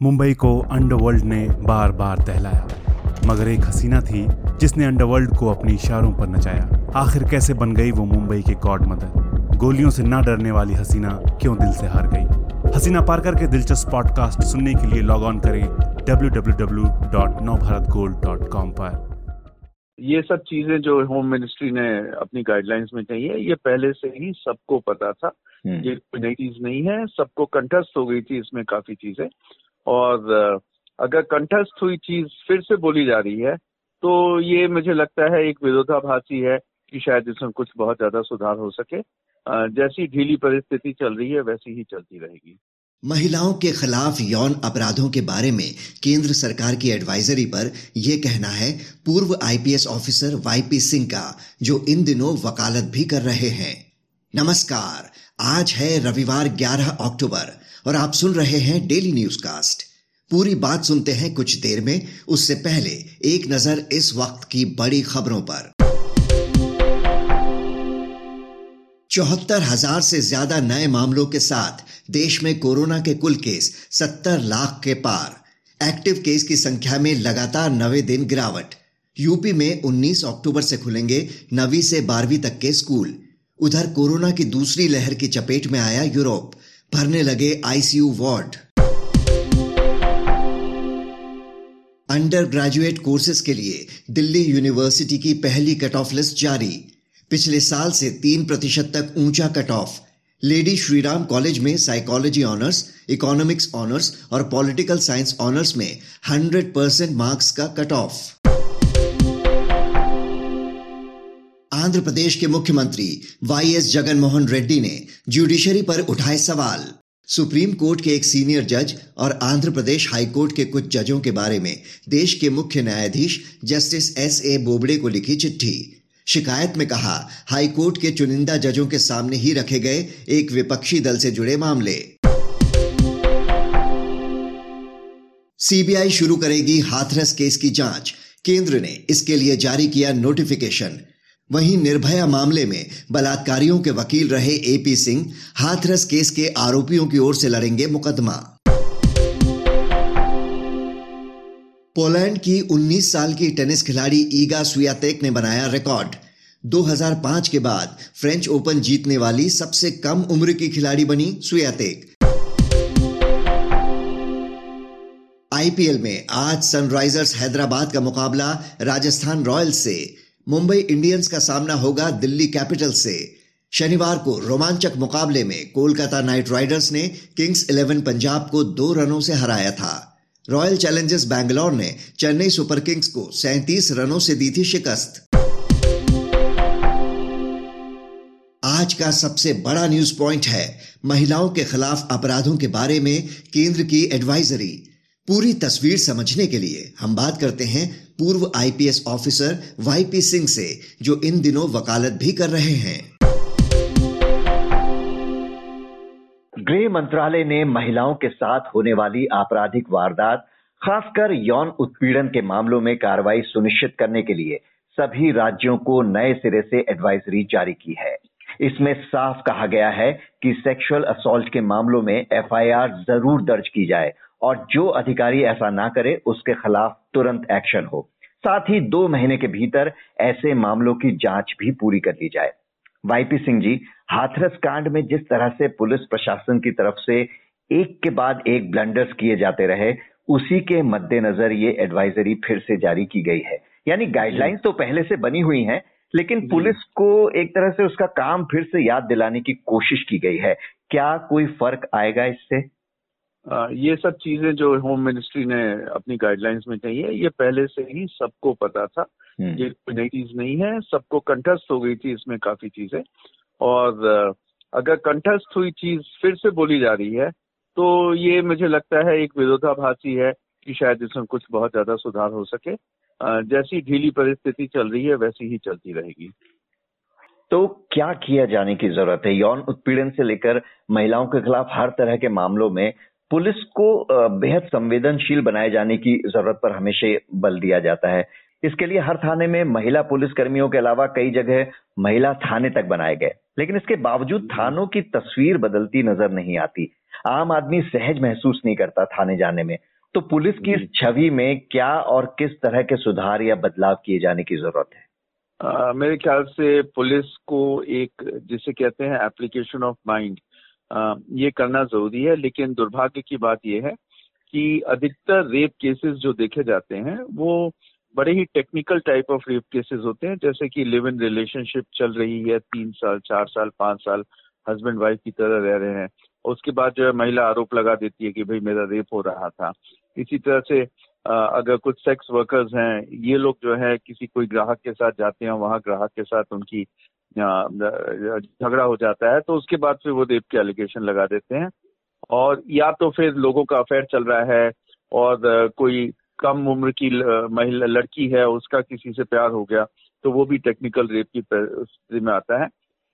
मुंबई को अंडरवर्ल्ड ने बार बार दहलाया मगर एक हसीना थी जिसने अंडरवर्ल्ड को अपने इशारों पर नचाया। आखिर कैसे बन गई वो मुंबई के गॉड मदर गोलियों से ना डरने वाली हसीना क्यों दिल से हार गई? हसीना पारकर के दिलचस्प पॉडकास्ट सुनने के लिए लॉग ऑन करें www.navbharatgold.com पर। ये सब चीज़ें जो होम मिनिस्ट्री ने अपनी गाइडलाइंस में चाहिए ये पहले से ही सबको पता था ये कोई नई चीज़ नहीं है सबको कंठस्थ हो गई थी इसमें काफ़ी चीज़ें। और अगर कंठस्थ हुई चीज़ फिर से बोली जा रही है तो ये मुझे लगता है एक विरोधाभासी है कि शायद इसमें कुछ बहुत ज़्यादा सुधार हो सके। जैसी ढीली परिस्थिति चल रही है, वैसी ही चलती रहेगी। महिलाओं के खिलाफ यौन अपराधों के बारे में केंद्र सरकार की एडवाइजरी पर यह कहना है, पूर्व आईपीएस ऑफिसर वाईपी सिंह का, जो इन दिनों वकालत भी कर रहे हैं। नमस्कार, आज है रविवार 11 अक्टूबर। और आप सुन रहे हैं डेली न्यूज़ कास्ट पूरी बात सुनते हैं कुछ देर में। उससे पहले एक नज़र इस वक्त की बड़ी खबरों पर। चौहत्तर हज़ार से ज़्यादा नए मामलों के साथ देश में कोरोना के कुल केस 70 लाख के पार। एक्टिव केस की संख्या में लगातार नवे दिन गिरावट। यूपी में 19 अक्टूबर से खुलेंगे नवी से बारहवीं तक के स्कूल। उधर कोरोना की दूसरी लहर की चपेट में आया यूरोप। भरने लगे ICU ward under graduate courses के लिए दिल्ली यूनिवर्सिटी की पहली कट ऑफ़ लिस्ट जारी. पिछले साल से तीन प्रतिशत तक ऊँचा cut off lady Shriram college में साइकोलॉजी ऑनर्स इकोनॉमिक्स ऑनर्स और पॉलिटिकल साइंस ऑनर्स में 100 परसेंट मार्क्स का कट ऑफ़ आंध्र प्रदेश के मुख्यमंत्री वाई एस जगन मोहन रेड्डी ने जुडिशरी पर उठाए सवाल। सुप्रीम कोर्ट के एक सीनियर जज और आंध्र प्रदेश हाई कोर्ट के कुछ जजों के बारे में देश के मुख्य न्यायाधीश जस्टिस एस ए बोबड़े को लिखी चिट्ठी। शिकायत में कहा हाईकोर्ट के चुनिंदा जजों के सामने ही रखे गए एक विपक्षी दल से जुड़े मामले। सीबीआई शुरू करेगी हाथरस केस की जाँच। केंद्र ने इसके लिए जारी किया नोटिफिकेशन। वहीं निर्भया मामले में बलात्कारियों के वकील रहे एपी सिंह, हाथरस केस के आरोपियों की ओर से लड़ेंगे मुकदमा। पोलैंड की 19 साल की टेनिस खिलाड़ी ईगा सुयातेक ने बनाया रिकॉर्ड। 2005 के बाद फ्रेंच ओपन जीतने वाली सबसे कम उम्र की खिलाड़ी बनी सुयातेक। आईपीएल में आज सनराइजर्स हैदराबाद का मुकाबला राजस्थान रॉयल्स से मुंबई इंडियंस का सामना होगा दिल्ली कैपिटल्स से। शनिवार को रोमांचक मुकाबले में कोलकाता नाइट राइडर्स ने किंग्स इलेवन पंजाब को दो रनों से हराया था। रॉयल चैलेंजर्स बैंगलोर ने चेन्नई सुपर किंग्स को 37 रनों से दी थी शिकस्त। आज का सबसे बड़ा न्यूज़ पॉइंट है, महिलाओं के खिलाफ अपराधों के बारे में केंद्र की एडवाइजरी पूरी तस्वीर समझने के लिए हम बात करते हैं पूर्व आईपीएस ऑफिसर वाईपी सिंह से, जो इन दिनों वकालत भी कर रहे हैं। गृह मंत्रालय ने महिलाओं के साथ होने वाली आपराधिक वारदात, खासकर यौन उत्पीड़न के मामलों में कार्रवाई सुनिश्चित करने के लिए सभी राज्यों को नए सिरे से एडवाइजरी जारी की है। इसमें साफ़ कहा गया है कि सेक्सुअल असॉल्ट के मामलों में एफआईआर ज़रूर दर्ज की जाए और जो अधिकारी ऐसा ना करे उसके खिलाफ तुरंत एक्शन हो। साथ ही दो महीने के भीतर ऐसे मामलों की जाँच भी पूरी कर ली जाए। वाईपी सिंह जी हाथरस कांड में जिस तरह से पुलिस प्रशासन की तरफ़ से एक के बाद एक ब्लंडर्स किए जाते रहे उसी के मद्देनजर ये एडवाइजरी फिर से जारी की गई है। यानी गाइडलाइंस तो पहले से बनी हुई हैं लेकिन पुलिस को एक तरह से उसका काम फिर से याद दिलाने की कोशिश की गई है। क्या कोई फ़र्क आएगा इससे? ये सब चीज़ें जो होम मिनिस्ट्री ने अपनी गाइडलाइंस में कही है ये पहले से ही सबको पता था हम्म। ये कोई नई चीज़ नहीं है सबको कंठस्थ हो गई थी इसमें काफ़ी चीज़ें। और अगर कंठस्थ हुई चीज़ फिर से बोली जा रही है तो ये मुझे लगता है एक विरोधाभासी है कि शायद इसमें कुछ बहुत ज़्यादा सुधार हो सके। जैसी ढीली परिस्थिति चल रही है वैसी ही चलती रहेगी। तो क्या किया जाने की ज़रूरत है? यौन उत्पीड़न से लेकर महिलाओं के खिलाफ हर तरह के मामलों में पुलिस को बेहद संवेदनशील बनाए जाने की ज़रूरत पर हमेशा बल दिया जाता है। इसके लिए हर थाने में महिला पुलिस कर्मियों के अलावा कई जगह महिला थाने तक बनाए गए। लेकिन इसके बावजूद थानों की तस्वीर बदलती नज़र नहीं आती। आम आदमी सहज महसूस नहीं करता थाने जाने में। तो पुलिस की इस छवि में क्या और किस तरह के सुधार या बदलाव किए जाने की ज़रूरत है? आ, मेरे ख्याल से पुलिस को एक जिसे कहते हैं एप्लीकेशन ऑफ़ माइंड ये करना ज़रूरी है, लेकिन दुर्भाग्य की बात यह है कि अधिकतर रेप केसेस जो देखे जाते हैं, वो बड़े ही technical type of rape cases होते हैं, जैसे कि लिव इन रिलेशनशिप चल रही है, तीन साल, चार साल, पाँच साल हस्बैंड वाइफ की तरह रह रहे हैं। उसके बाद जो है महिला आरोप लगा देती है कि भाई मेरा रेप हो रहा था। इसी तरह से अगर कुछ सेक्स वर्कर्स हैं, ये लोग जो है किसी कोई ग्राहक के साथ जाते हैं वहाँ ग्राहक के साथ उनकी झगड़ा हो जाता है तो उसके बाद फिर वो रेप के एलिगेशन लगा देते हैं। और या तो फिर लोगों का अफेयर चल रहा है और कोई कम उम्र की महिला, लड़की है, उसका किसी से प्यार हो गया तो वो भी टेक्निकल रेप की स्थिति में आता है।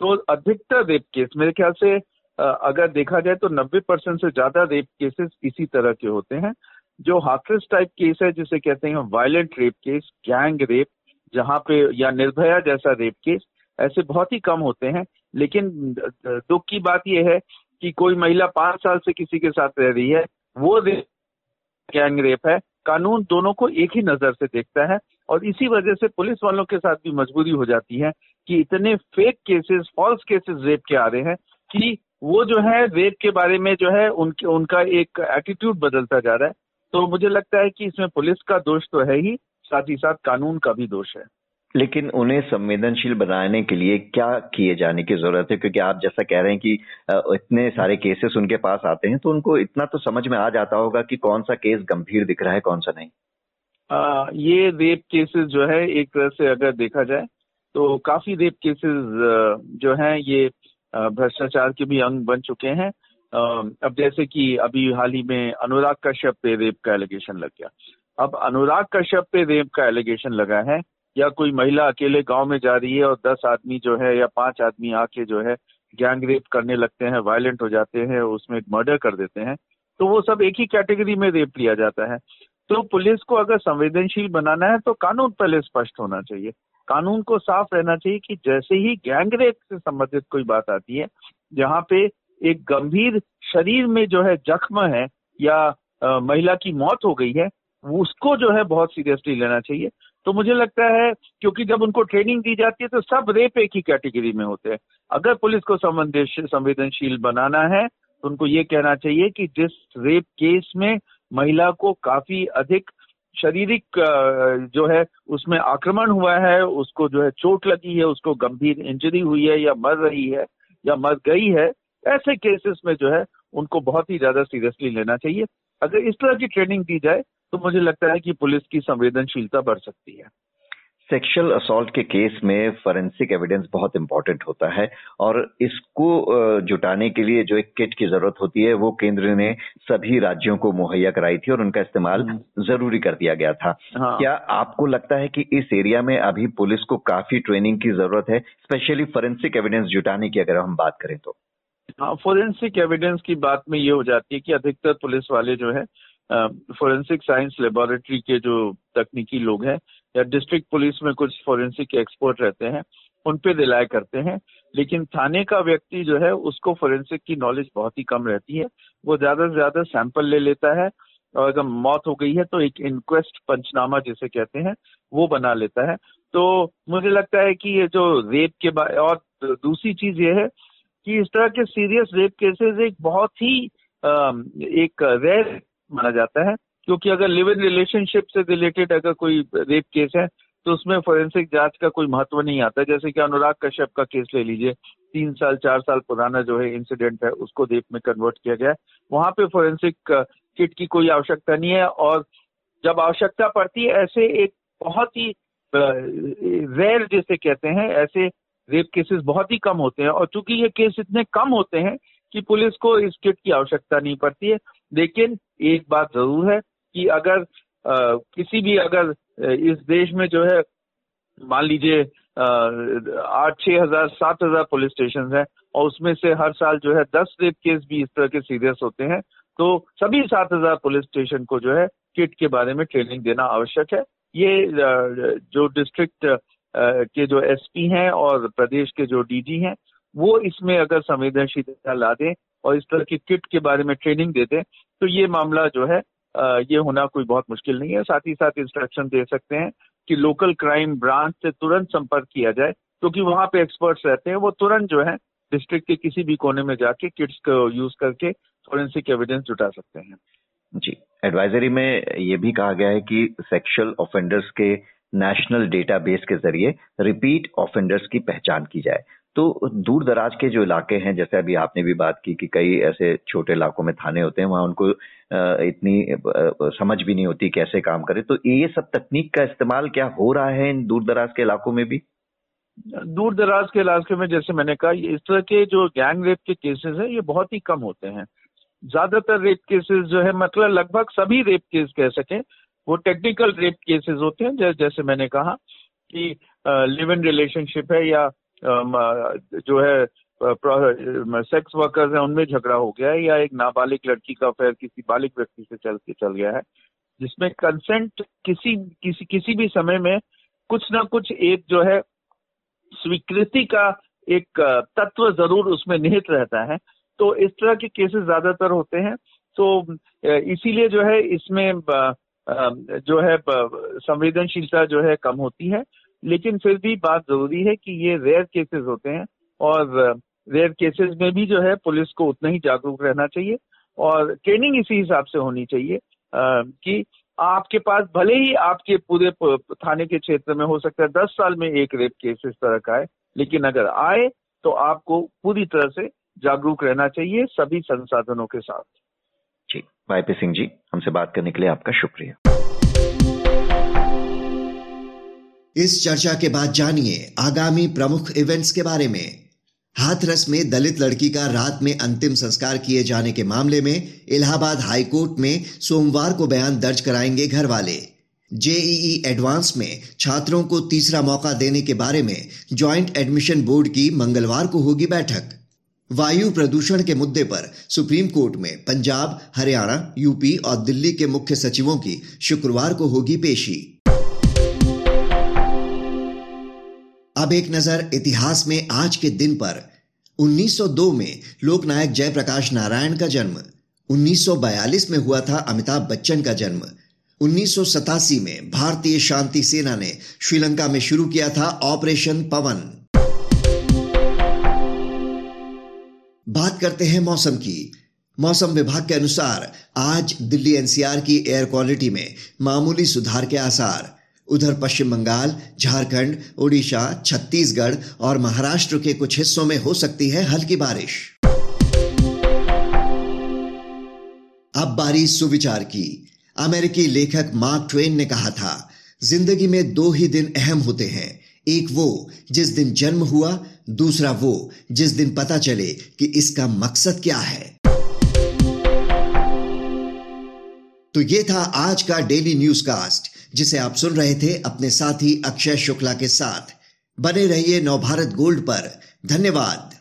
तो अधिकतर रेप केस मेरे ख्याल से अगर देखा जाए तो 90 परसेंट से ज़्यादा रेप केसेस इसी तरह के होते हैं। जो हाथरस टाइप केस है, जिसे कहते हैं violent rape case gang rape जहाँ पे या निर्भया जैसा रेप केस ऐसे बहुत ही कम होते हैं। लेकिन दुख की बात यह है कि कोई महिला पाँच साल से किसी के साथ रह रही है, वो रेप गैंग रेप है। कानून दोनों को एक ही नज़र से देखता है और इसी वजह से पुलिस वालों के साथ भी मजबूरी हो जाती है कि इतने fake cases false cases rape के आ रहे हैं कि वो जो है रेप के बारे में जो है, उनके, उनका एक एटीट्यूड बदलता जा रहा है। तो मुझे लगता है कि इसमें पुलिस का दोष तो है ही साथ ही साथ कानून का भी दोष है। लेकिन उन्हें संवेदनशील बनाने के लिए क्या किए जाने की ज़रूरत है? क्योंकि आप जैसा कह रहे हैं कि इतने सारे केसेस उनके पास आते हैं तो उनको इतना तो समझ में आ जाता होगा कि कौन सा केस गंभीर दिख रहा है कौन सा नहीं। आ, ये रेप केसेस जो है एक तरह से अगर देखा जाए तो काफ़ी रेप केसेस जो हैं ये भ्रष्टाचार के भी अंग बन चुके हैं। अब जैसे कि अभी हाल ही में अनुराग कश्यप पे रेप का एलिगेशन लग गया। अब अनुराग कश्यप पे रेप का एलिगेशन लगा है, या कोई महिला अकेले गाँव में जा रही है और दस आदमी जो है या पाँच आदमी आके जो है गैंग रेप करने लगते हैं, वायलेंट हो जाते हैं, उसमें मर्डर कर देते हैं तो वो सब एक ही कैटेगरी में रेप लिया जाता है। तो पुलिस को अगर संवेदनशील बनाना है तो कानून पहले स्पष्ट होना चाहिए। कानून को साफ़ रहना चाहिए कि जैसे ही गैंग रेप से संबंधित कोई बात आती है, जहाँ पे एक गंभीर शरीर में जो है जख्म है या आ, महिला की मौत हो गई है उसको जो है बहुत सीरियसली लेना चाहिए। तो मुझे लगता है क्योंकि जब उनको ट्रेनिंग दी जाती है तो सब रेप एक ही कैटेगरी में होते हैं। अगर पुलिस को संवेदनशील बनाना है तो उनको ये कहना चाहिए कि जिस रेप केस में महिला को काफ़ी अधिक शारीरिक जो है उसमें आक्रमण हुआ है उसको जो है चोट लगी है उसको गंभीर इंजरी हुई है या मर रही है या मर गई है ऐसे केसेस में जो है उनको बहुत ही ज़्यादा सीरियसली लेना चाहिए अगर इस तरह की ट्रेनिंग दी जाए तो मुझे लगता है कि पुलिस की संवेदनशीलता बढ़ सकती है सेक्सुअल असॉल्ट के केस में फॉरेंसिक एविडेंस बहुत इंपॉर्टेंट होता है और इसको जुटाने के लिए जो एक किट की ज़रूरत होती है वो केंद्र ने सभी राज्यों को मुहैया कराई थी और उनका इस्तेमाल हम्म। ज़रूरी कर दिया गया था हाँ। क्या आपको लगता है कि इस एरिया में अभी पुलिस को काफ़ी ट्रेनिंग की ज़रूरत है स्पेशली फॉरेंसिक एविडेंस जुटाने की अगर हम बात करें तो हाँ फोरेंसिक एविडेंस की बात में ये हो जाती है कि अधिकतर पुलिस वाले जो है फोरेंसिक साइंस लेबोरेटरी के जो तकनीकी लोग हैं या डिस्ट्रिक्ट पुलिस में कुछ फोरेंसिक एक्सपर्ट रहते हैं, उन पे रिलाय करते हैं। लेकिन थाने का व्यक्ति जो है, उसको फोरेंसिक की नॉलेज बहुत ही कम रहती है। वो ज़्यादा से ज़्यादा सैंपल ले लेता है और अगर मौत हो गई है तो एक इंक्वेस्ट पंचनामा जिसे कहते हैं, वो बना लेता है। तो मुझे लगता है कि ये जो रेप के बारे और दूसरी चीज़ ये है कि इस तरह के सीरियस रेप केसेस एक बहुत ही एक रेयर माना जाता है, क्योंकि अगर लिव इन रिलेशनशिप से रिलेटेड अगर कोई रेप केस है तो उसमें फोरेंसिक जाँच का कोई महत्व नहीं आता जैसे कि अनुराग कश्यप का केस ले लीजिए, तीन साल, चार साल पुराना जो है इंसिडेंट है, उसको रेप में कन्वर्ट किया गया वहाँ पे फोरेंसिक किट की कोई आवश्यकता नहीं है और जब आवश्यकता पड़ती है, ऐसे एक बहुत ही रेयर जिसे कहते हैं, ऐसे रेप केसेस बहुत ही कम होते हैं और चूँकि ये केस इतने कम होते हैं कि पुलिस को इस किट की आवश्यकता नहीं पड़ती है लेकिन एक बात ज़रूर है कि अगर आ, किसी भी अगर इस देश में जो है मान लीजिए आठ छह हज़ार सात हज़ार पुलिस स्टेशन है और उसमें से हर साल जो है दस रेप केस भी इस तरह के सीरियस होते हैं तो सभी सात हज़ार पुलिस स्टेशन को जो है किट के बारे में ट्रेनिंग देना आवश्यक है। ये जो डिस्ट्रिक्ट के जो एसपी हैं और प्रदेश के जो डीजी हैं, वो इसमें अगर संवेदनशीलता ला दें और इस तरह की किट के बारे में ट्रेनिंग दे दें तो ये मामला जो है ये होना कोई बहुत मुश्किल नहीं है। साथ ही साथ इंस्ट्रक्शन दे सकते हैं कि लोकल क्राइम ब्रांच से तुरंत संपर्क किया जाए, क्योंकि तो वहाँ पे एक्सपर्ट्स रहते हैं, वो तुरंत जो है डिस्ट्रिक्ट के किसी भी कोने में जाके किट्स को यूज़ करके फोरेंसिक एविडेंस जुटा सकते हैं। जी। एडवाइजरी में ये भी कहा गया है कि सेक्सुअल ऑफेंडर्स के नेशनल डेटाबेस के ज़रिए रिपीट ऑफेंडर्स की पहचान की जाए। तो दूर दराज के जो इलाके हैं, जैसे अभी आपने भी बात की कि कई ऐसे छोटे इलाकों में थाने होते हैं, वहाँ उनको इतनी समझ भी नहीं होती कैसे काम करें। तो ये सब तकनीक का इस्तेमाल क्या हो रहा है इन दूर दराज के इलाकों में भी? दूर दराज के इलाके में जैसे मैंने कहा इस तरह के जो गैंग रेप के केसेस हैं, ये बहुत ही कम होते हैं। ज़्यादातर रेप केसेस जो है मतलब लगभग सभी रेप केस कह सकें वो टेक्निकल रेप केसेस होते हैं जैसे मैंने कहा कि लिव इन रिलेशनशिप है या जो है सेक्स वर्कर्स हैं, उनमें झगड़ा हो गया है या एक नाबालिग लड़की का अफेयर किसी बालिग व्यक्ति से चल के चल गया है, जिसमें कंसेंट किसी किसी किसी भी समय में कुछ ना कुछ एक जो है स्वीकृति का एक तत्व ज़रूर उसमें निहित रहता है। तो इस तरह के केसेस ज़्यादातर होते हैं। तो इसीलिए जो है इसमें जो है संवेदनशीलता जो है कम होती है। लेकिन फिर भी बात ज़रूरी है कि ये रेयर केसेस होते हैं और रेयर केसेस में भी जो है पुलिस को उतना ही जागरूक रहना चाहिए और ट्रेनिंग इसी हिसाब से होनी चाहिए कि आपके पास भले ही आपके पूरे थाने के क्षेत्र में हो सकता है, दस साल में एक रेप केस इस तरह का है, लेकिन अगर आए तो आपको पूरी तरह से जागरूक रहना चाहिए सभी संसाधनों के साथ। वाईपी सिंह जी हमसे बात करने के लिए आपका शुक्रिया। इस चर्चा के बाद जानिए आगामी प्रमुख इवेंट्स के बारे में। हाथरस में दलित लड़की का रात में अंतिम संस्कार किए जाने के मामले में इलाहाबाद हाईकोर्ट में सोमवार को बयान दर्ज कराएँगे घर वाले जेईई एडवांस में छात्रों को तीसरा मौका देने के बारे में ज्वाइंट एडमिशन बोर्ड की मंगलवार को होगी बैठक। वायु प्रदूषण के मुद्दे पर सुप्रीम कोर्ट में पंजाब, हरियाणा, यूपी और दिल्ली के मुख्य सचिवों की शुक्रवार को होगी पेशी। अब एक नज़र इतिहास में आज के दिन पर। 1902 में लोकनायक जयप्रकाश नारायण का जन्म। 1942 में हुआ था अमिताभ बच्चन का जन्म। उन्नीस सौ सतासी में भारतीय शांति सेना ने श्रीलंका में शुरू किया था ऑपरेशन पवन। बात करते हैं मौसम की। मौसम विभाग के अनुसार आज दिल्ली एनसीआर की एयर क्वालिटी में मामूली सुधार के आसार। उधर पश्चिम बंगाल, झारखंड उड़ीसा छत्तीसगढ़ और महाराष्ट्र के कुछ हिस्सों में हो सकती है हल्की बारिश। अब बारी सुविचार की। अमेरिकी लेखक मार्क ट्वेन ने कहा था, ज़िंदगी में दो ही दिन अहम होते हैं। एक वो, जिस दिन जन्म हुआ, दूसरा वो, जिस दिन पता चले कि इसका मकसद क्या है। तो ये था आज का डेली न्यूज़ कास्ट जिसे आप सुन रहे थे अपने साथी अक्षय शुक्ला के साथ। बने रहिए नवभारत गोल्ड पर। धन्यवाद।